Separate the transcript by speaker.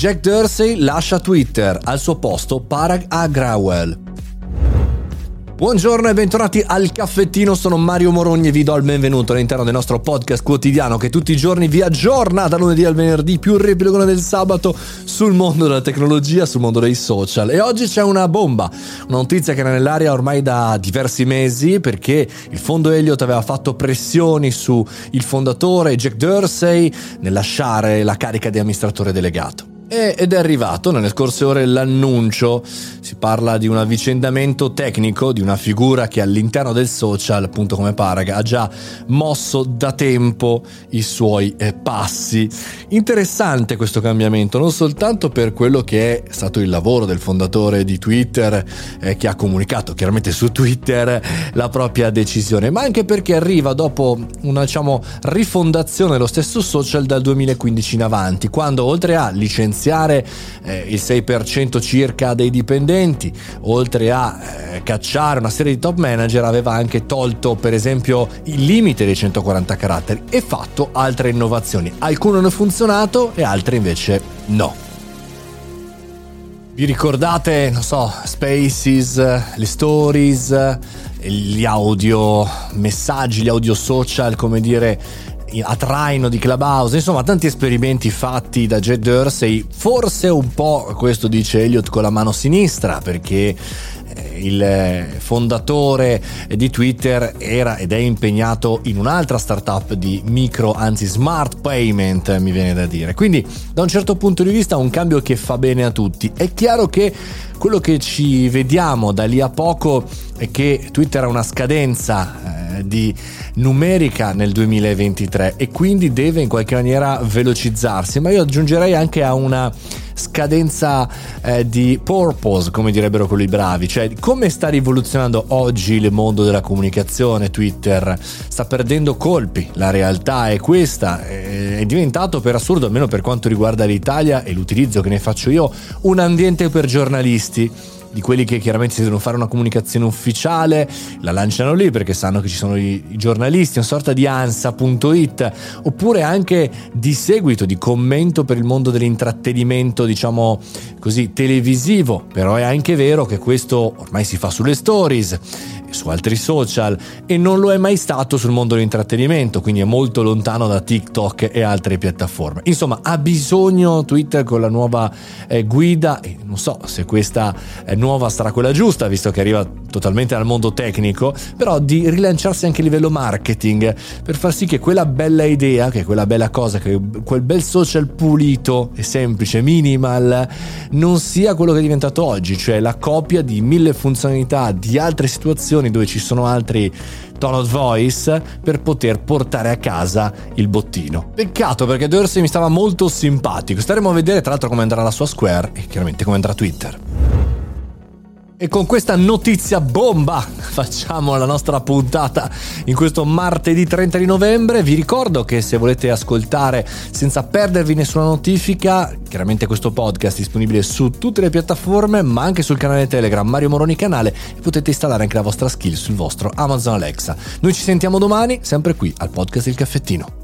Speaker 1: Jack Dorsey lascia Twitter, al suo posto Parag Agrawal. Buongiorno e bentornati al caffettino, sono Mario Morogni e vi do il benvenuto all'interno del nostro podcast quotidiano che tutti i giorni vi aggiorna da lunedì al venerdì più ripilogone del sabato sul mondo della tecnologia, sul mondo dei social. E oggi c'è una bomba, una notizia che era nell'aria ormai da diversi mesi perché il fondo Elliott aveva fatto pressioni su il fondatore Jack Dorsey nel lasciare la carica di amministratore delegato. Ed è arrivato nelle scorse ore l'annuncio, si parla di un avvicendamento tecnico di una figura che all'interno del social, appunto come Paraga, ha già mosso da tempo i suoi eh, passi. Interessante questo cambiamento, non soltanto per quello che è stato il lavoro del fondatore di Twitter, eh, che ha comunicato chiaramente su Twitter la propria decisione, ma anche perché arriva dopo una diciamo, rifondazione dello stesso social dal 2015 in avanti, quando oltre a licenziare licenziare eh, il 6% circa dei dipendenti, oltre a eh, cacciare una serie di top manager, aveva anche tolto per esempio il limite dei 140 caratteri e fatto altre innovazioni. Alcune hanno funzionato e altre invece no. Vi ricordate, non so, Spaces, le stories, gli audio messaggi, gli audio social, come dire, a traino di Clubhouse, insomma tanti esperimenti fatti da Jed Dorsey, forse un po' questo dice Elliot con la mano sinistra perché eh, il fondatore di Twitter era ed è impegnato in un'altra startup di micro, anzi smart payment, mi viene da dire. Quindi, da un certo punto di vista, un cambio che fa bene a tutti. È chiaro che quello che ci vediamo da lì a poco è che Twitter ha una scadenza di numerica nel 2023 e quindi deve in qualche maniera velocizzarsi, ma io aggiungerei anche a una scadenza eh, di purpose, come direbbero quelli bravi, cioè come sta rivoluzionando oggi il mondo della comunicazione, Twitter sta perdendo colpi, la realtà è questa, è diventato per assurdo, almeno per quanto riguarda l'Italia e l'utilizzo che ne faccio io, un ambiente per giornalisti di quelli che chiaramente si devono fare una comunicazione ufficiale, la lanciano lì perché sanno che ci sono i, i giornalisti, una sorta di ansa.it, oppure anche di seguito, di commento per il mondo dell'intrattenimento, diciamo così, televisivo. Però è anche vero che questo ormai si fa sulle stories su altri social e non lo è mai stato sul mondo dell'intrattenimento, quindi è molto lontano da TikTok e altre piattaforme. Insomma, ha bisogno Twitter con la nuova eh, guida e non so se questa eh, nuova sarà quella giusta, visto che arriva totalmente dal mondo tecnico, però di rilanciarsi anche a livello marketing per far sì che quella bella idea, che quella bella cosa, che quel bel social pulito e semplice, minimal, non sia quello che è diventato oggi, cioè la copia di mille funzionalità di altre situazioni dove ci sono altri tone of voice per poter portare a casa il bottino. Peccato perché Dorsey mi stava molto simpatico. Staremo a vedere tra l'altro come andrà la sua Square e chiaramente come andrà Twitter. E con questa notizia bomba facciamo la nostra puntata in questo martedì 30 di novembre. Vi ricordo che se volete ascoltare senza perdervi nessuna notifica, chiaramente questo podcast è disponibile su tutte le piattaforme, ma anche sul canale Telegram Mario Moroni Canale e potete installare anche la vostra skill sul vostro Amazon Alexa. Noi ci sentiamo domani, sempre qui al podcast Il Caffettino.